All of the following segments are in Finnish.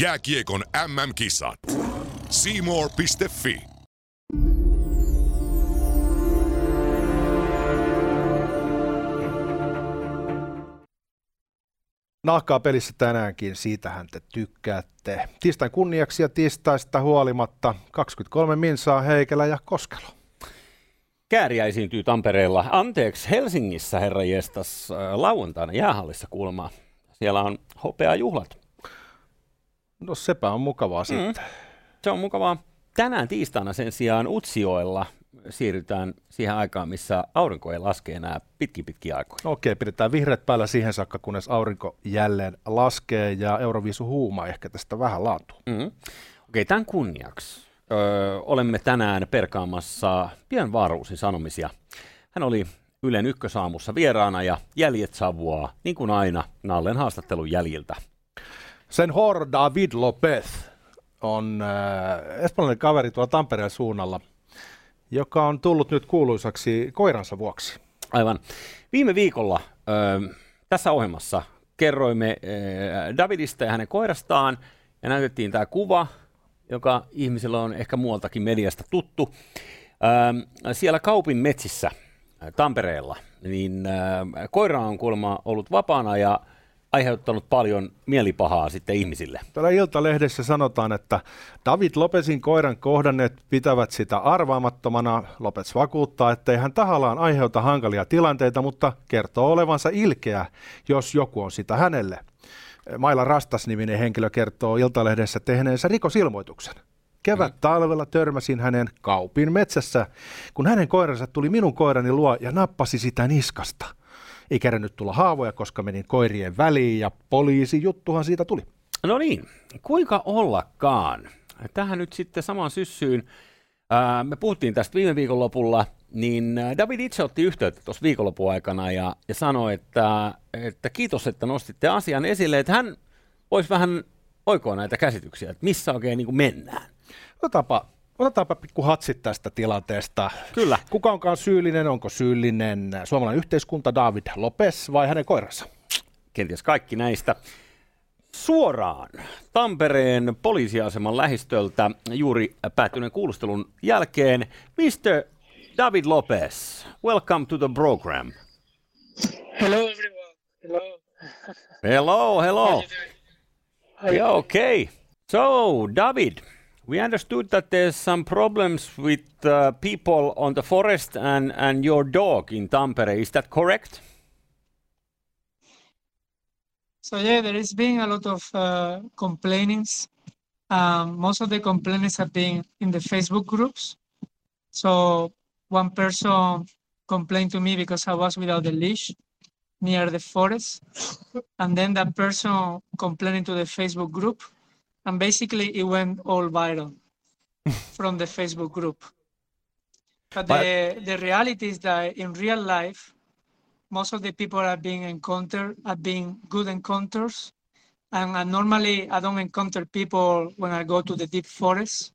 Jääkiekon MM-kisat. Seymour.fi. Nahkaa pelissä tänäänkin, siitähän te tykkäätte. Tiistain kunniaksi ja tiistaista huolimatta 23 minsaa Heikelä ja Koskelo. Kääriä esiintyy Tampereella, anteeksi Helsingissä herra Jestas, äh, lauantaina jäähallissa kuulemaan. Siellä on hopea juhlat. No sepä on mukavaa mm. sitten. Se on mukavaa. Tänään tiistaina sen sijaan Utsioella siirrytään siihen aikaan, missä aurinko ei laske enää pitkin pitkin aikoja. Okei, pidetään vihreät päällä siihen saakka, kunnes aurinko jälleen laskee ja Euroviisu huuma ehkä tästä vähän laantuu. Mm-hmm. Okei, tämän kunniaksi öö, olemme tänään perkaamassa Pian Vaaruusin sanomisia. Hän oli Ylen ykkösaamussa vieraana ja jäljet savuaa, niin kuin aina, Nallen haastattelun jäljiltä. Sen hor David Lopez on äh, espanjalainen kaveri tuolla Tampereen suunnalla, joka on tullut nyt kuuluisaksi koiransa vuoksi. Aivan. Viime viikolla ö, tässä ohjelmassa kerroimme ö, Davidista ja hänen koirastaan ja näytettiin tämä kuva, joka ihmisillä on ehkä muualtakin mediasta tuttu. Ö, siellä Kaupin metsissä Tampereella, niin ö, koira on kuulemma ollut vapaana ja aiheuttanut paljon mielipahaa sitten ihmisille. Täällä Iltalehdessä sanotaan, että David Lopesin koiran kohdanneet pitävät sitä arvaamattomana. Lopes vakuuttaa, että hän tahallaan aiheuta hankalia tilanteita, mutta kertoo olevansa ilkeä, jos joku on sitä hänelle. Maila Rastas-niminen henkilö kertoo Iltalehdessä tehneensä rikosilmoituksen. Kevät mm. talvella törmäsin hänen kaupin metsässä, kun hänen koiransa tuli minun koirani luo ja nappasi sitä niskasta ei kerännyt tulla haavoja, koska menin koirien väliin ja poliisi juttuhan siitä tuli. No niin, kuinka ollakaan? Tähän nyt sitten samaan syssyyn. Ää, me puhuttiin tästä viime viikonlopulla, niin David itse otti yhteyttä tuossa viikonlopun aikana ja, ja sanoi, että, että kiitos, että nostitte asian esille, että hän voisi vähän oikoa näitä käsityksiä, että missä oikein niin kuin mennään. Otetaanpa Otetaanpa pikku hatsit tästä tilanteesta. Kyllä. Kuka onkaan syyllinen? Onko syyllinen suomalainen yhteiskunta David Lopes vai hänen koiransa? Kenties kaikki näistä. Suoraan Tampereen poliisiaseman lähistöltä juuri päättyneen kuulustelun jälkeen. Mr. David Lopez, welcome to the program. Hello everyone. Hello. Hello, hello. Yeah, okay. So, David, We understood that there's some problems with uh, people on the forest and, and your dog in Tampere. Is that correct? So yeah, there has been a lot of uh, complainings. Um, most of the complaints have been in the Facebook groups. So one person complained to me because I was without the leash near the forest, and then that person complained to the Facebook group and basically it went all viral from the Facebook group. But, but the, the reality is that in real life, most of the people are being encountered are being good encounters. And, normally I don't encounter people when I go to the deep forest.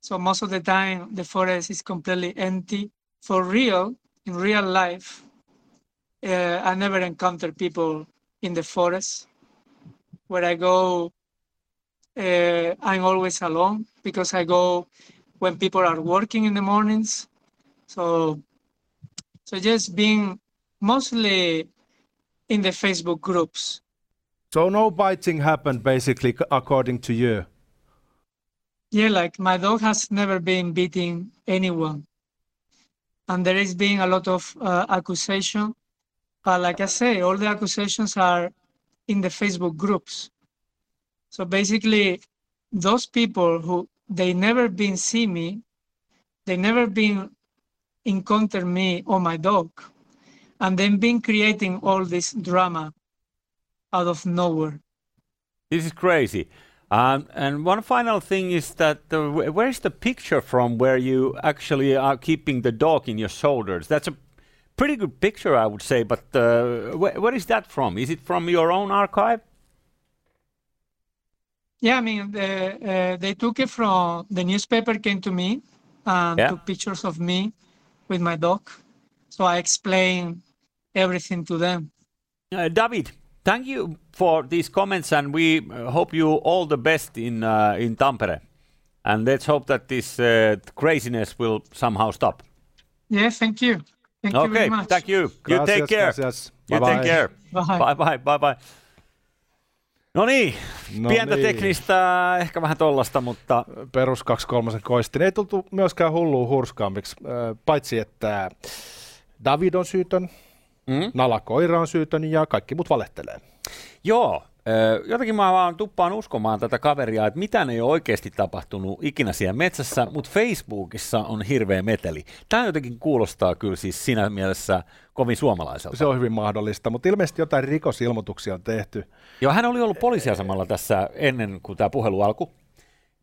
So most of the time the forest is completely empty. For real, in real life, uh, I never encounter people in the forest. Where I go uh, I'm always alone because I go when people are working in the mornings. So, so just being mostly in the Facebook groups. So no biting happened basically, according to you. Yeah, like my dog has never been beating anyone, and there is being a lot of uh, accusation. But like I say, all the accusations are in the Facebook groups. So basically, those people who they never been see me, they never been encounter me or my dog, and then been creating all this drama out of nowhere. This is crazy. Um, and one final thing is that uh, where's the picture from where you actually are keeping the dog in your shoulders? That's a pretty good picture, I would say. But uh, wh where is that from? Is it from your own archive? Yeah, I mean, the, uh, they took it from the newspaper came to me and yeah. took pictures of me with my dog. So I explained everything to them. Uh, David, thank you for these comments, and we uh, hope you all the best in uh, in Tampere. And let's hope that this uh, craziness will somehow stop. Yeah, thank you. Thank you very much. thank you. You take Gracias, care. gracias. You Bye take bye. care. Bye. Bye bye, bye bye. No niin, No pientä niin. teknistä, ehkä vähän tollasta, mutta perus 2-3 koistin. Ei tultu myöskään hulluun hurskaammiksi, paitsi että David on syytön, mm? Nala Koira on syytön ja kaikki muut valehtelee. joo, jotenkin mä vaan tuppaan uskomaan tätä kaveria, että mitään ei ole oikeasti tapahtunut ikinä siellä metsässä, mutta Facebookissa on hirveä meteli. Tämä jotenkin kuulostaa kyllä siis siinä mielessä kovin suomalaiselta. Se on hyvin mahdollista, mutta ilmeisesti jotain rikosilmoituksia on tehty. Joo, hän oli ollut poliisiasemalla tässä ennen kuin tämä puhelu alkoi.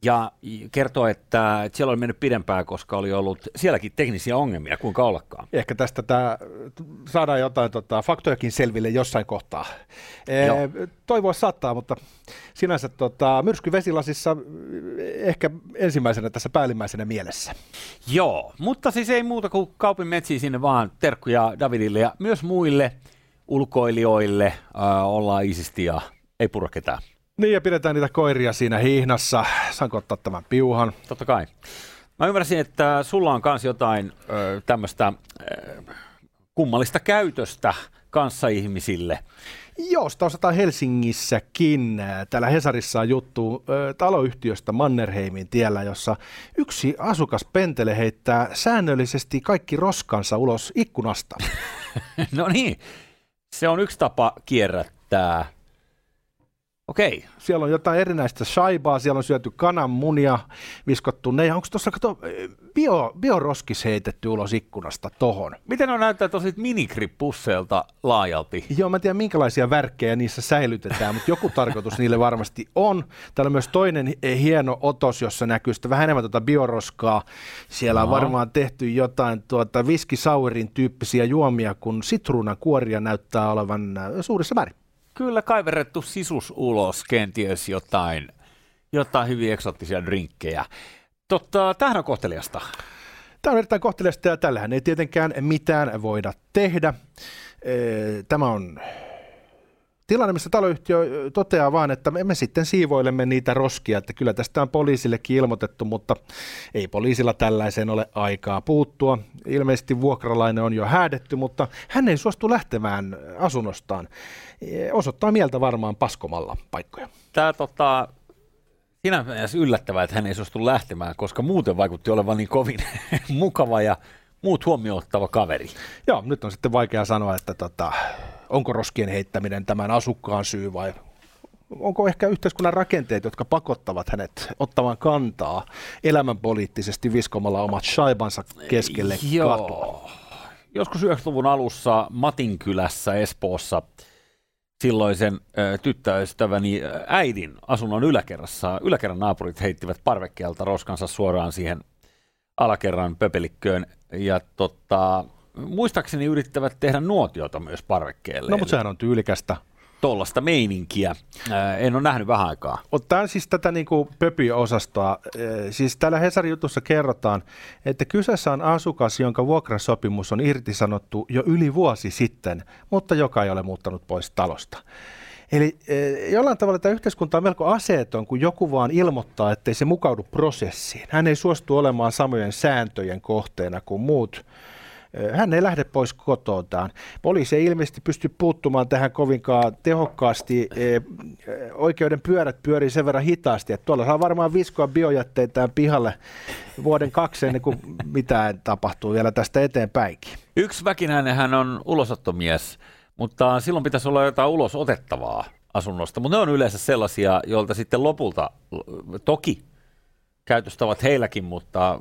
Ja kertoi, että, siellä oli mennyt pidempään, koska oli ollut sielläkin teknisiä ongelmia, kuinka ollakaan. Ehkä tästä tää, saadaan jotain tota, faktojakin selville jossain kohtaa. Joo. E, toivoa saattaa, mutta sinänsä tota, myrsky vesilasissa ehkä ensimmäisenä tässä päällimmäisenä mielessä. Joo, mutta siis ei muuta kuin kaupin metsiin sinne vaan terkkuja Davidille ja myös muille ulkoilijoille. Äh, ollaan isisti ja ei purra ketään. Niin ja pidetään niitä koiria siinä hihnassa. Saanko ottaa tämän piuhan? Totta kai. Mä ymmärsin, että sulla on myös jotain tämmöistä kummallista käytöstä kanssaihmisille. Joo, sitä osataan Helsingissäkin. Täällä Hesarissa on juttu ö, taloyhtiöstä Mannerheimin tiellä, jossa yksi asukas Pentele heittää säännöllisesti kaikki roskansa ulos ikkunasta. no niin, se on yksi tapa kierrättää. Okei, Siellä on jotain erinäistä shaibaa, siellä on syöty kananmunia, viskottu ne. Onko tuossa kato, bio, bioroskis heitetty ulos ikkunasta tohon? miten on näyttää tosi minikripusseilta laajalti? Joo, mä en tiedä minkälaisia värkkejä niissä säilytetään, mutta joku tarkoitus niille varmasti on. Täällä on myös toinen hieno otos, jossa näkyy sitä vähän enemmän tuota bioroskaa. Siellä on Joo. varmaan tehty jotain tuota viskisauerin tyyppisiä juomia, kun sitruunan kuoria näyttää olevan äh, suurissa määrin. Kyllä kaiverrettu sisus ulos, kenties jotain, jotain hyvin eksoottisia drinkkejä. Totta, tämähän on kohteliasta. Tämä on erittäin kohteliasta ja tällähän ei tietenkään mitään voida tehdä. Tämä on tilanne, missä taloyhtiö toteaa vaan, että me me sitten siivoilemme niitä roskia, että kyllä tästä on poliisillekin ilmoitettu, mutta ei poliisilla tällaiseen ole aikaa puuttua. Ilmeisesti vuokralainen on jo häädetty, mutta hän ei suostu lähtemään asunnostaan. Ee, Osoittaa mieltä varmaan paskomalla paikkoja. Tämä tota, siinä mielessä yllättävää, että hän ei suostu lähtemään, koska muuten vaikutti olevan niin kovin mukava ja muut huomioon ottava kaveri. Joo, nyt on sitten vaikea sanoa, että tota, onko roskien heittäminen tämän asukkaan syy vai onko ehkä yhteiskunnan rakenteet, jotka pakottavat hänet ottamaan kantaa elämänpoliittisesti viskomalla omat shaibansa keskelle katua. Joo. Joskus 90-luvun alussa Matinkylässä Espoossa silloisen tyttöystäväni äidin asunnon yläkerrassa. Yläkerran naapurit heittivät parvekkeelta roskansa suoraan siihen alakerran pöpelikköön. Ja tota, muistaakseni yrittävät tehdä nuotiota myös parvekkeelle. No mutta sehän on tyylikästä. Tollasta meininkiä. Ö, en ole nähnyt vähän aikaa. Ottaen siis tätä niin kuin pöpy-osastoa, eh, siis täällä Hesarin jutussa kerrotaan, että kyseessä on asukas, jonka vuokrasopimus on irtisanottu jo yli vuosi sitten, mutta joka ei ole muuttanut pois talosta. Eli eh, jollain tavalla tämä yhteiskunta on melko aseeton, kun joku vaan ilmoittaa, ettei se mukaudu prosessiin. Hän ei suostu olemaan samojen sääntöjen kohteena kuin muut. Hän ei lähde pois kotoaan. Poliisi ei ilmeisesti pysty puuttumaan tähän kovinkaan tehokkaasti. Eh, Oikeuden pyörät pyörii sen verran hitaasti, että tuolla saa varmaan viskoa biojätteitään pihalle vuoden kaksi ennen kuin mitään tapahtuu vielä tästä eteenpäinkin. Yksi väkinäinen hän on ulosottomies, mutta silloin pitäisi olla jotain ulos otettavaa asunnosta. Mutta ne on yleensä sellaisia, joilta sitten lopulta, toki käytöstä ovat heilläkin, mutta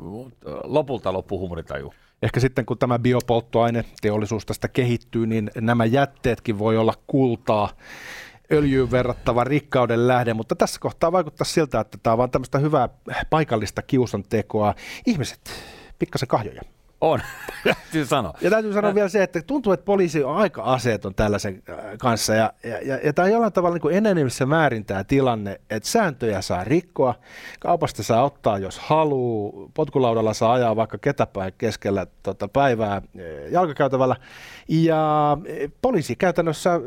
lopulta loppuu humoritaju. Ehkä sitten kun tämä biopolttoaine teollisuus tästä kehittyy, niin nämä jätteetkin voi olla kultaa, öljyyn verrattava rikkauden lähde, mutta tässä kohtaa vaikuttaa siltä, että tämä on vaan tämmöistä hyvää paikallista kiusantekoa. Ihmiset, pikkasen kahjoja. On, täytyy sanoa. Ja täytyy sanoa vielä se, että tuntuu, että poliisi on aika aseeton tällaisen äh, kanssa. Ja, ja, ja, ja tämä on jollain tavalla niin enenevissä määrin tämä tilanne, että sääntöjä saa rikkoa, kaupasta saa ottaa, jos haluaa, potkulaudalla saa ajaa vaikka ketäpäin keskellä tota, päivää äh, jalkakäytävällä. Ja äh, poliisi käytännössä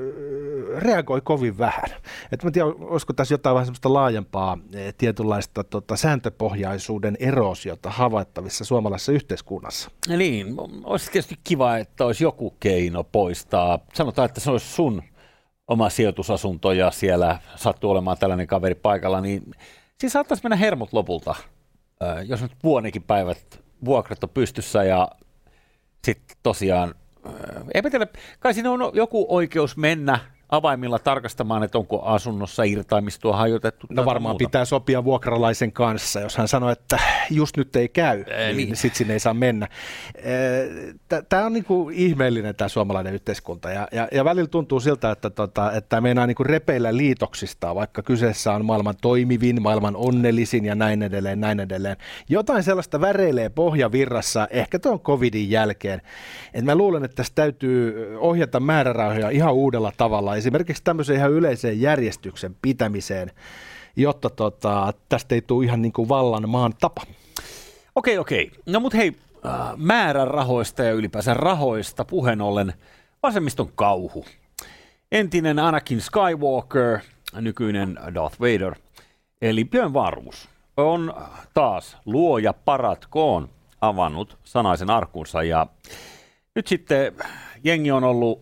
reagoi kovin vähän. Et mä tiedän, olisiko tässä jotain vähän semmoista laajempaa tietynlaista tota, sääntöpohjaisuuden erosiota havaittavissa suomalaisessa yhteiskunnassa. Niin, olisi tietysti kiva, että olisi joku keino poistaa. Sanotaan, että se olisi sun oma sijoitusasunto ja siellä sattuu olemaan tällainen kaveri paikalla, niin siinä saattaisi mennä hermot lopulta. Jos nyt vuonikin päivät vuokrat on pystyssä ja sitten tosiaan, eipä tiedä, kai siinä on joku oikeus mennä avaimilla tarkastamaan, että onko asunnossa irtaimistoa hajotettu. No varmaan muuta. pitää sopia vuokralaisen kanssa, jos hän sanoo, että just nyt ei käy, ei, niin, niin. sitten sinne ei saa mennä. Tämä on niinku ihmeellinen tämä suomalainen yhteiskunta ja, ja, ja välillä tuntuu siltä, että tota, että meinaa niinku repeillä liitoksista, vaikka kyseessä on maailman toimivin, maailman onnellisin ja näin edelleen, näin edelleen. Jotain sellaista väreilee pohjavirrassa, ehkä tuon covidin jälkeen. Et mä luulen, että tässä täytyy ohjata määrärahoja ihan uudella tavalla esimerkiksi tämmöiseen ihan yleiseen järjestyksen pitämiseen, jotta tota, tästä ei tule ihan niin kuin vallan maan tapa. Okei, okei. No mutta hei, äh, määrän rahoista ja ylipäänsä rahoista puheen ollen vasemmiston kauhu. Entinen Anakin Skywalker, nykyinen Darth Vader, eli Björn Varmus, on taas luoja paratkoon avannut sanaisen arkunsa ja nyt sitten jengi on ollut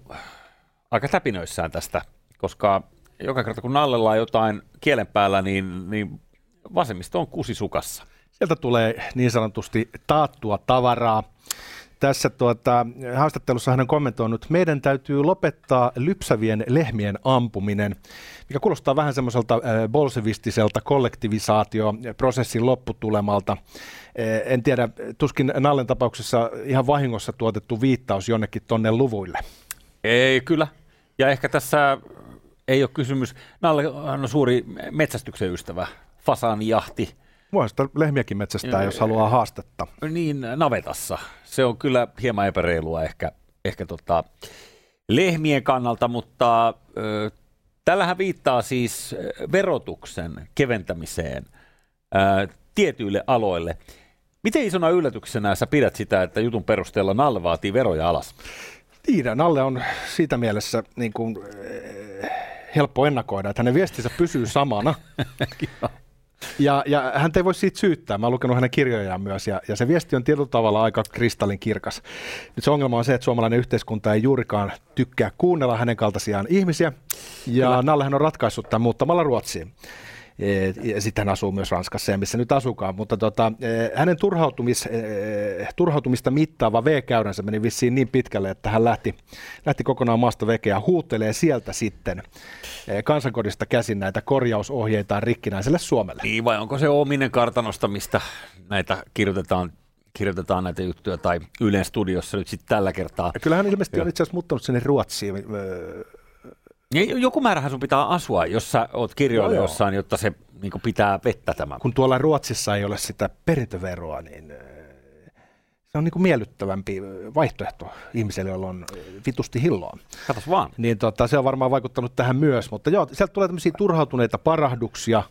aika täpinöissään tästä, koska joka kerta kun Nallella on jotain kielen päällä, niin, niin vasemmisto on kusisukassa. Sieltä tulee niin sanotusti taattua tavaraa. Tässä tuota, haastattelussa hän on kommentoinut, meidän täytyy lopettaa lypsävien lehmien ampuminen, mikä kuulostaa vähän semmoiselta äh, bolsevistiselta kollektivisaatioprosessin lopputulemalta. Äh, en tiedä, tuskin Nallen tapauksessa ihan vahingossa tuotettu viittaus jonnekin tonne luvuille. Ei, kyllä. Ja ehkä tässä ei ole kysymys, Nalle on suuri metsästyksen ystävä, fasaanijahti. Voisi lehmiäkin metsästää, jos haluaa haastetta. Niin, navetassa. Se on kyllä hieman epäreilua ehkä, ehkä tota, lehmien kannalta, mutta ö, tällähän viittaa siis verotuksen keventämiseen ö, tietyille aloille. Miten isona yllätyksenä sä pidät sitä, että jutun perusteella Nalle vaatii veroja alas? Tiedän, Nalle on siitä mielessä niin kuin, eh, helppo ennakoida, että hänen viestinsä pysyy samana. Ja, ja hän ei voi siitä syyttää. Mä oon lukenut hänen kirjojaan myös, ja, ja se viesti on tietyllä tavalla aika kristallin kirkas. Nyt se ongelma on se, että suomalainen yhteiskunta ei juurikaan tykkää kuunnella hänen kaltaisiaan ihmisiä, ja Kyllä. Nallehan on ratkaissut tämän muuttamalla Ruotsiin. Ja sitten hän asuu myös Ranskassa ja missä nyt asukaan, mutta tota, hänen turhautumis, turhautumista mittaava V-käyränsä meni vissiin niin pitkälle, että hän lähti, lähti kokonaan maasta vekeä ja huutelee sieltä sitten kansankodista käsin näitä korjausohjeita rikkinäiselle Suomelle. Niin vai onko se ominen kartanosta, mistä näitä kirjoitetaan kirjoitetaan näitä juttuja tai Ylen studiossa nyt sitten tällä kertaa. Ja kyllähän ilmeisesti on itse asiassa muuttanut sinne Ruotsiin niin, joku määrähän sun pitää asua, jos sä oot kirjoilla no, jossain, jotta se niin pitää vettä tämän. Kun tuolla Ruotsissa ei ole sitä perintöveroa, niin se on niin kuin miellyttävämpi vaihtoehto ihmiselle, jolla on vitusti hilloa. Katos vaan. Niin tota, se on varmaan vaikuttanut tähän myös, mutta joo, sieltä tulee tämmöisiä turhautuneita parahduksia,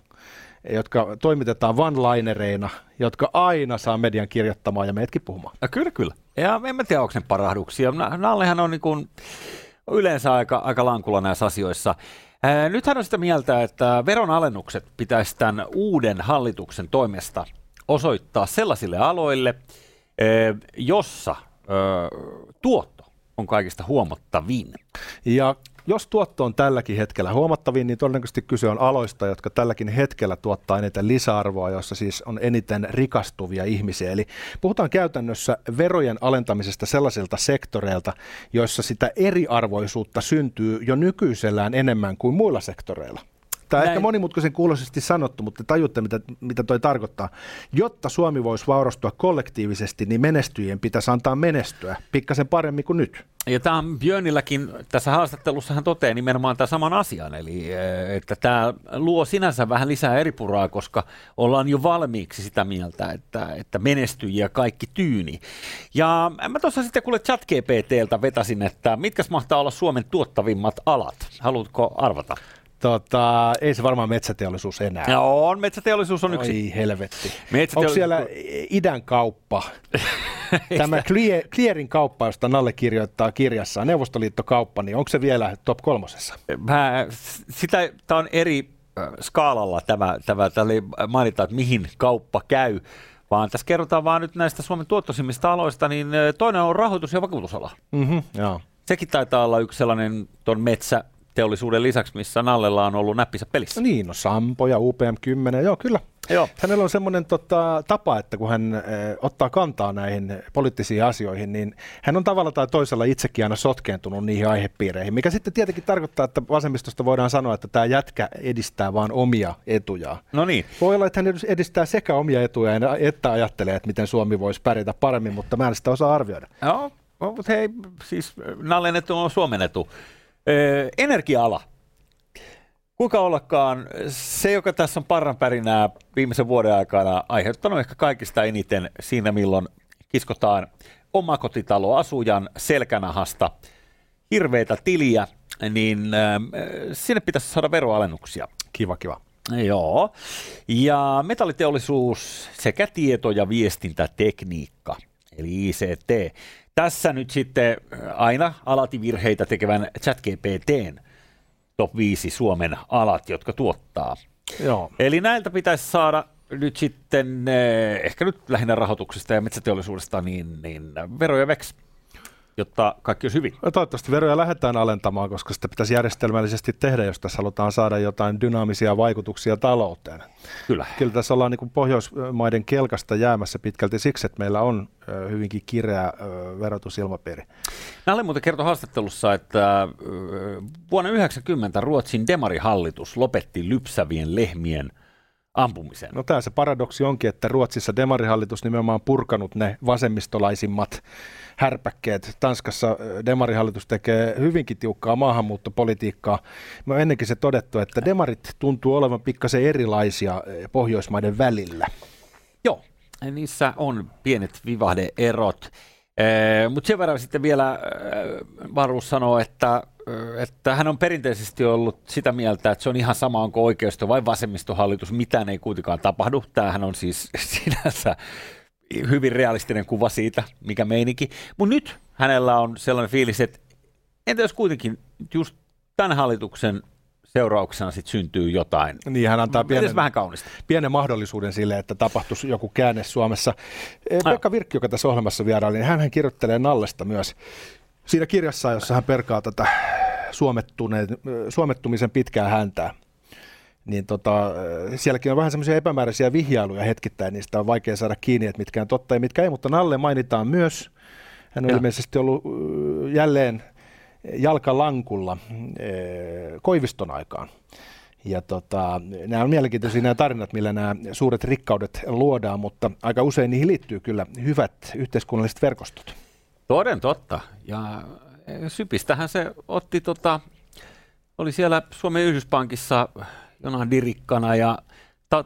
jotka toimitetaan one-linereina, jotka aina saa median kirjoittamaan ja meidätkin puhumaan. Ja kyllä, kyllä. Ja en mä tiedä, onko ne parahduksia. Nallehan on niin kuin yleensä aika, aika lankulla näissä asioissa. Ää, nythän on sitä mieltä, että veronalennukset pitäisi tämän uuden hallituksen toimesta osoittaa sellaisille aloille, jossa tuotto on kaikista huomattavin. Ja jos tuotto on tälläkin hetkellä huomattavin, niin todennäköisesti kyse on aloista, jotka tälläkin hetkellä tuottaa eniten lisäarvoa, jossa siis on eniten rikastuvia ihmisiä. Eli puhutaan käytännössä verojen alentamisesta sellaisilta sektoreilta, joissa sitä eriarvoisuutta syntyy jo nykyisellään enemmän kuin muilla sektoreilla. Tämä on Näin. ehkä monimutkaisen kuuloisesti sanottu, mutta tajutte, mitä, mitä toi tarkoittaa. Jotta Suomi voisi vaurastua kollektiivisesti, niin menestyjien pitäisi antaa menestyä pikkasen paremmin kuin nyt. Ja tämä Björnilläkin tässä haastattelussa hän toteaa nimenomaan tämän saman asian, eli eh, että tämä luo sinänsä vähän lisää eripuraa, koska ollaan jo valmiiksi sitä mieltä, että, että menestyjiä kaikki tyyni. Ja mä tuossa sitten kuule ChatGPTltä vetäsin, että mitkä mahtaa olla Suomen tuottavimmat alat. Haluatko arvata? Tota, ei se varmaan metsäteollisuus enää. Ja on, metsäteollisuus on yksi. Oi helvetti. Metsäteollisuus- Onko siellä idän kauppa? Tämä Clear- Clearin kauppa, josta Nalle kirjoittaa kirjassaan, Neuvostoliittokauppa, niin onko se vielä top kolmosessa? Mä, sitä, tämä on eri äh, skaalalla tämä, tämä, tämä oli mainita, että mihin kauppa käy, vaan tässä kerrotaan vaan nyt näistä Suomen tuottoisimmista aloista, niin äh, toinen on rahoitus- ja vakuutusala. Mm-hmm, joo. Sekin taitaa olla yksi sellainen tuon metsäteollisuuden lisäksi, missä Nallella on ollut näppisä pelissä. No niin, no Sampo ja UPM10, joo kyllä. Joo. Hänellä on semmoinen tota, tapa, että kun hän äh, ottaa kantaa näihin poliittisiin asioihin, niin hän on tavalla tai toisella itsekin aina sotkeentunut niihin aihepiireihin, mikä sitten tietenkin tarkoittaa, että vasemmistosta voidaan sanoa, että tämä jätkä edistää vain omia etujaan. No niin, Voi olla, että hän edistää sekä omia etujaan että ajattelee, että miten Suomi voisi pärjätä paremmin, mutta mä en sitä osaa arvioida. Joo, no, mutta hei, siis Nallen etu on Suomen etu. Öö, energia-ala. Kuinka ollakaan se, joka tässä on parranpärinää viimeisen vuoden aikana aiheuttanut ehkä kaikista eniten siinä, milloin kiskotaan omakotitaloasujan selkänahasta hirveitä tiliä, niin äh, sinne pitäisi saada veroalennuksia. Kiva, kiva. Joo. Ja metalliteollisuus sekä tieto- ja viestintätekniikka, eli ICT. Tässä nyt sitten aina alati virheitä tekevän ChatGPTn top 5 Suomen alat, jotka tuottaa. Joo. Eli näiltä pitäisi saada nyt sitten, eh, ehkä nyt lähinnä rahoituksesta ja metsäteollisuudesta, niin, niin veroja veks, jotta kaikki olisi hyvin. No toivottavasti veroja lähdetään alentamaan, koska sitä pitäisi järjestelmällisesti tehdä, jos tässä halutaan saada jotain dynaamisia vaikutuksia talouteen. Kyllä. Kyllä tässä ollaan niin Pohjoismaiden kelkasta jäämässä pitkälti siksi, että meillä on hyvinkin kireä verotusilmapiiri. Nalle muuten kertoi haastattelussa, että vuonna 1990 Ruotsin demarihallitus lopetti lypsävien lehmien ampumisen. No tämä se paradoksi onkin, että Ruotsissa demarihallitus nimenomaan purkanut ne vasemmistolaisimmat härpäkkeet. Tanskassa ö, demarihallitus tekee hyvinkin tiukkaa maahanmuuttopolitiikkaa. Me on ennenkin se todettu, että demarit tuntuu olevan pikkasen erilaisia ö, Pohjoismaiden välillä. Joo, niissä on pienet vivahdeerot. Mutta sen verran sitten vielä äh, Varus sanoo, että, äh, että hän on perinteisesti ollut sitä mieltä, että se on ihan sama, onko oikeisto vai vasemmistohallitus, mitään ei kuitenkaan tapahdu. Tämähän on siis sinänsä hyvin realistinen kuva siitä, mikä meininki. Mutta nyt hänellä on sellainen fiilis, että entä jos kuitenkin just tämän hallituksen seurauksena sit syntyy jotain. Niin hän antaa Pienen... vähän kaunista. pienen mahdollisuuden sille, että tapahtuisi joku käänne Suomessa. Eh, Pekka Virkki, joka tässä ohjelmassa vieraili, niin hän kirjoittelee Nallesta myös siinä kirjassa, jossa hän perkaa tätä suomettumisen pitkää häntää. Niin tota, eh, sielläkin on vähän semmoisia epämääräisiä vihjailuja hetkittäin, niistä on vaikea saada kiinni, että mitkä on totta ja mitkä ei, mutta Nalle mainitaan myös. Hän on Joo. ilmeisesti ollut eh, jälleen jalkalankulla eh, Koiviston aikaan. Ja tota, nämä on mielenkiintoisia nämä tarinat, millä nämä suuret rikkaudet luodaan, mutta aika usein niihin liittyy kyllä hyvät yhteiskunnalliset verkostot. Toden totta. Ja eh, Sypistähän se otti, tota, oli siellä Suomen Yhdyspankissa jonain dirikkana ja ta,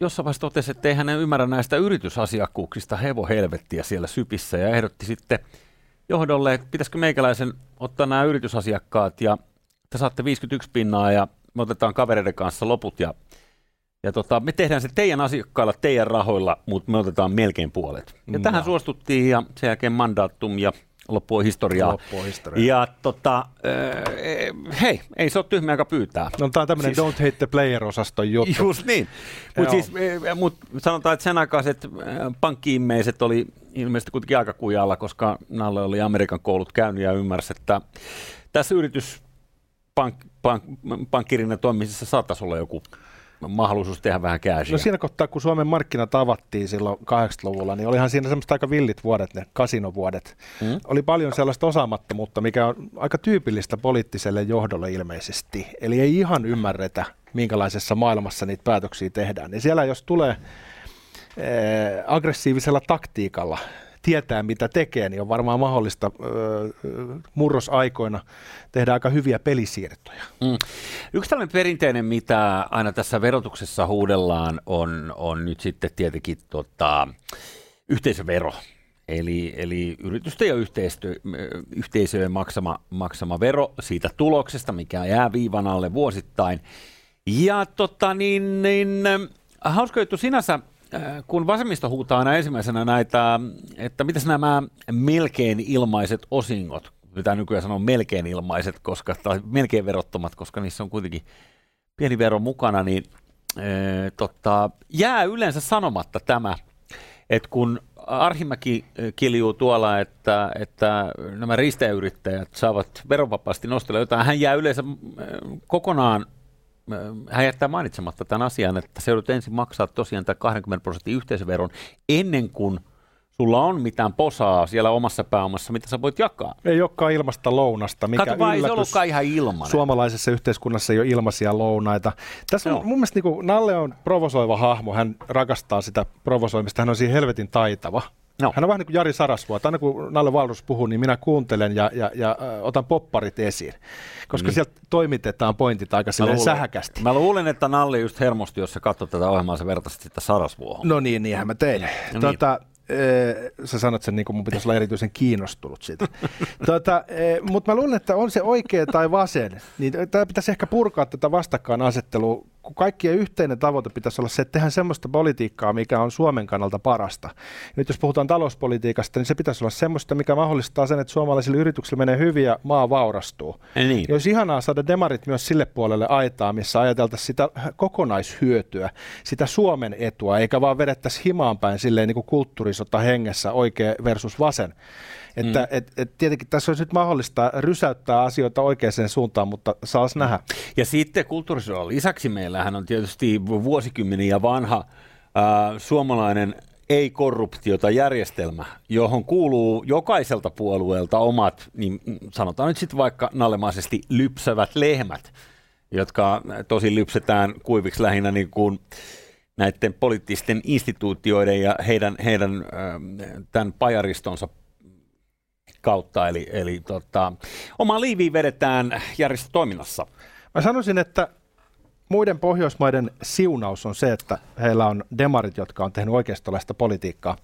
jossain vaiheessa totesi, että ei hän ymmärrä näistä yritysasiakkuuksista hevo helvettiä siellä Sypissä ja ehdotti sitten johdolle, että pitäisikö meikäläisen ottaa nämä yritysasiakkaat ja te saatte 51 pinnaa ja me otetaan kavereiden kanssa loput ja, ja tota, me tehdään se teidän asiakkailla, teidän rahoilla, mutta me otetaan melkein puolet. Ja No. tähän suostuttiin ja sen jälkeen mandaattum ja loppui historiaa. Loppua historiaa. Ja tota, äh, hei, ei se ole tyhmä, joka pyytää. No, tämä on tämmöinen Siis- Don't Hate the Player-osaston juttu. Just niin. Mutta siis, eh, mut sanotaan, että sen aikaiset eh, pankki-immeiset oli ilmeisesti kuitenkin aika kujalla, koska Nalle oli Amerikan koulut käynyt ja ymmärsi, että tässä yritys pank, pank, pankkirina toimisessa saattaisi olla joku mahdollisuus tehdä vähän kääsiä. No siinä kohtaa, kun Suomen markkinat avattiin silloin 80-luvulla, niin olihan siinä semmoista aika villit vuodet, ne kasinovuodet. Mm. Mm. Oli paljon sellaista osaamattomuutta, mikä on aika tyypillistä poliittiselle johdolle ilmeisesti. Eli ei ihan ymmärretä, minkälaisessa maailmassa niitä päätöksiä tehdään. Niin siellä jos tulee eh, aggressiivisella taktiikalla tietää, mitä tekee, niin on varmaan mahdollista ö, murrosaikoina tehdä aika hyviä pelisiirtoja. Mm. Yksi tällainen perinteinen, mitä aina tässä verotuksessa huudellaan, on, on nyt sitten tietenkin tota, yhteisövero. Eli, eli yritysten ja yhteistö, yhteisöjen maksama, maksama vero siitä tuloksesta, mikä jää viivan alle vuosittain. Ja tota, niin, niin, hauska juttu sinänsä, kun vasemmisto huutaa aina ensimmäisenä näitä, että mitäs nämä melkein ilmaiset osingot, mitä nykyään sanoo melkein ilmaiset, koska, tai melkein verottomat, koska niissä on kuitenkin pieni vero mukana, niin e, tota, jää yleensä sanomatta tämä, että kun Arhimäki kiljuu tuolla, että, että nämä risteyrittäjät saavat verovapaasti nostella jotain, hän jää yleensä kokonaan hän jättää mainitsematta tämän asian, että se joudut ensin maksaa tosiaan tämän 20 prosentin yhteisöveron ennen kuin sulla on mitään posaa siellä omassa pääomassa, mitä sä voit jakaa. Ei olekaan ilmasta lounasta. Mikä Kato yllätys. se ihan ilman. Suomalaisessa yhteiskunnassa ei ole ilmaisia lounaita. Tässä on, mun mielestä niin kuin, Nalle on provosoiva hahmo, hän rakastaa sitä provosoimista, hän on siinä helvetin taitava. No. Hän on vähän niin kuin Jari Sarasvuo, aina kun Nalle Valrus puhuu, niin minä kuuntelen ja, ja, ja äh, otan popparit esiin, koska mm. sieltä toimitetaan pointit aika mä luulen, sähäkästi. Mä luulen, että Nalle just hermostui, jos sä katsot tätä ohjelmaa, sä vertaisit sitä Sarasvuohon. No niin, niinhän mä tein. No niin. tuota, sä sanot sen niin kuin mun pitäisi olla erityisen kiinnostunut siitä. tuota, mutta mä luulen, että on se oikea tai vasen, niin tämä pitäisi ehkä purkaa tätä vastakkainasettelua kun kaikkien yhteinen tavoite pitäisi olla se, että tehdään semmoista politiikkaa, mikä on Suomen kannalta parasta. Nyt jos puhutaan talouspolitiikasta, niin se pitäisi olla semmoista, mikä mahdollistaa sen, että suomalaisille yrityksille menee hyvin ja maa vaurastuu. Niin. Ja olisi ihanaa saada demarit myös sille puolelle aitaa, missä ajateltaisiin sitä kokonaishyötyä, sitä Suomen etua, eikä vaan vedettäisi himaan päin silleen niin kuin kulttuurisota hengessä oikea versus vasen. Että mm. et, et tietenkin tässä olisi nyt mahdollista rysäyttää asioita oikeaan suuntaan, mutta saas nähdä. Ja sitten kulttuurisodan lisäksi meillähän on tietysti vuosikymmeniä vanha äh, suomalainen ei-korruptiota järjestelmä, johon kuuluu jokaiselta puolueelta omat, niin sanotaan nyt sitten vaikka nallemaisesti lypsävät lehmät, jotka tosi lypsetään kuiviksi lähinnä niin kuin näiden poliittisten instituutioiden ja heidän, heidän tämän pajaristonsa kautta, eli, eli tota, oma liiviin vedetään järjestötoiminnassa. Mä sanoisin, että muiden Pohjoismaiden siunaus on se, että heillä on demarit, jotka on tehnyt oikeistolaista politiikkaa.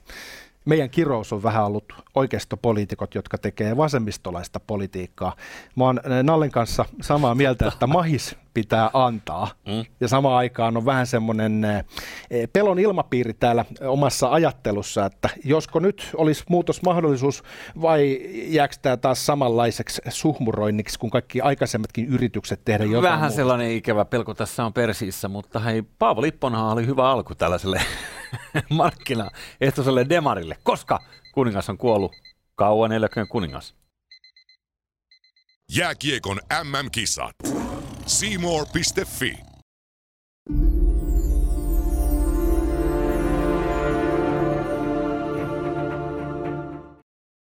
Meidän kirous on vähän ollut oikeistopoliitikot, jotka tekee vasemmistolaista politiikkaa. Mä oon Nallen kanssa samaa mieltä, että mahis pitää antaa. Mm. Ja samaan aikaan on vähän semmoinen eh, pelon ilmapiiri täällä omassa ajattelussa, että josko nyt olisi muutosmahdollisuus vai jääkö tämä taas samanlaiseksi suhmuroinniksi kuin kaikki aikaisemmatkin yritykset tehdä jotain Vähän muuta. sellainen ikävä pelko tässä on persiissä, mutta hei, Paavo Lipponhan oli hyvä alku tällaiselle markkinaehtoiselle demarille, koska kuningas on kuollut. Kauan eläköön kuningas. Jääkiekon MM-kisat. Seymour.fi